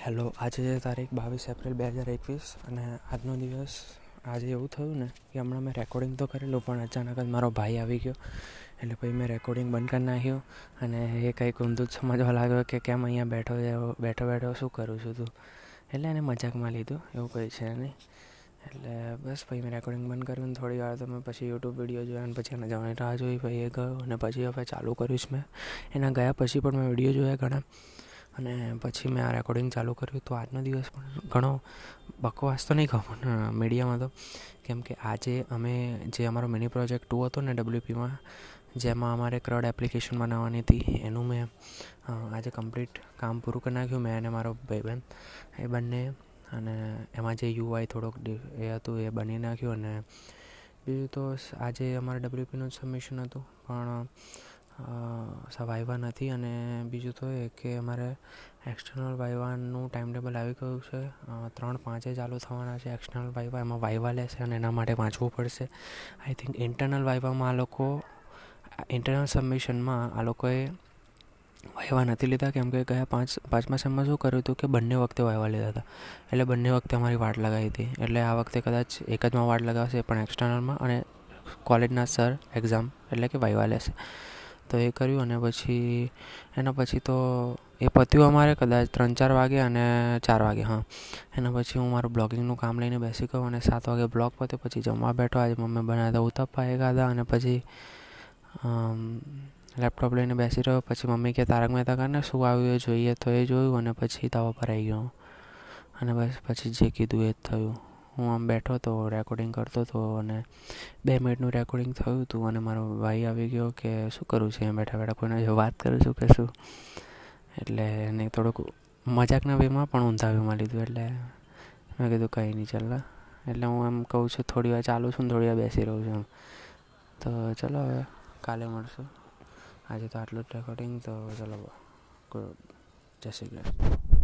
Hello, આજે તારીખ બાવીસ એપ્રિલ બે હજાર એકવીસ અને આજનો દિવસ આજે એવું થયું ને કે હમણાં મેં રેકોર્ડિંગ તો કરેલું પણ અચાનક જ મારો ભાઈ આવી ગયો. એટલે પછી મેં રેકોર્ડિંગ બંધ કરી નાખ્યું અને એ કંઈક ઊંધું જ સમજવા લાગ્યો કે કેમ અહીંયા બેઠો બેઠો બેઠો શું કરું છું તું? એટલે એને મજાકમાં લીધું, એવું કંઈ છે નહીં. એટલે બસ પછી મેં રેકોર્ડિંગ બંધ કર્યું થોડી વાર તો મેં પછી યુટ્યુબ વીડિયો જોયા અને પછી એને જવાની રાહ જોઈ, પછી એ ગયો અને પછી હવે ચાલુ કરીશ મેં. એના ગયા પછી પણ મેં વીડિયો જોયા ઘણા. અને પછી મેં આ રેકોર્ડિંગ ચાલુ કર્યું તો આજનો દિવસ પણ ઘણો બકવાસ તો નહીં કહું મીડિયામાં તો. કેમ કે આજે અમે જે અમારો મિની પ્રોજેક્ટ ટુ હતો ને ડબલ્યુપીમાં જેમાં અમારે ક્રડ એપ્લિકેશન બનાવવાની હતી, એનું મેં આજે કમ્પ્લીટ કામ પૂરું કરી નાખ્યું, મેં અને મારો ભાઈબંધ એ બંને, અને એમાં જે યુઆઈ થોડોક એ હતું એ બની નાખ્યું અને બીજું તો આજે અમારે ડબલ્યુપીનું સબમિશન હતું, પણ વાયવા નથી અને બીજું તો એ કે અમારે એક્સટર્નલ વાઇવાનું ટાઈમ ટેબલ આવી ગયું છે. ત્રણ પાંચે ચાલુ થવાના છે એક્સટર્નલ વાઇવા એમાં વાઇવા લેશે અને એના માટે વાંચવું પડશે. આઈ થિંક ઇન્ટરનલ વાઇવામાં આ લોકો ઇન્ટરનલ સબમિશનમાં આ લોકોએ વાયવા નથી લીધા. કેમ કે ગયા પાંચ, પાંચમા સેમમાં શું કર્યું હતું કે બંને વખતે વાયવા લીધા હતા. એટલે બંને વખતે અમારી વાટ લગાવી હતી. એટલે આ વખતે કદાચ એક જમાં વાટ લગાવશે પણ એક્સટર્નલમાં અને કોલેજના સર એક્ઝામ એટલે કે વાયવા લેશે. તો એ કર્યું અને પછી, એના પછી તો એ પત્યું અમારે કદાચ ત્રણ ચાર વાગે અને ચાર વાગે, હા. એના પછી હું મારું બ્લોગિંગનું કામ લઈને બેસી ગયો અને સાત વાગે બ્લોગ પત્યો, પછી જમવા બેઠો. આજે મમ્મી બનાવ્યા ઉતપ્પા, એ ખાધા અને પછી લેપટોપ લઈને બેસી રહ્યો. પછી મમ્મી કે, તારક મહેતા કરીને શું આવ્યું એ જોઈએ તો એ જોયું અને પછી તાવા પર આવી ગયો. અને બસ પછી જે કીધું એ જ થયું. હું આમ બેઠો હતો રેકોર્ડિંગ કરતો હતો અને બે મિનિટનું રેકોર્ડિંગ થયું હતું અને મારો ભાઈ આવી ગયો કે શું કરું છું? એમ બેઠા બેઠા કોઈને વાત કરું છું કે શું? એટલે એને થોડુંક મજાકના વેમાં પણ ઊંધા વેમાં લીધું એટલે મેં કીધું કંઈ નહીં ચાલ એટલે હું એમ કહું છું થોડી વાર ચાલું છું ને થોડી વાર બેસી રહું છું એમ. તો ચલો હવે, કાલે મળશું. આજે તો આટલું જ રેકોર્ડિંગ તો ચલો જય શ્રી કૃષ્ણ.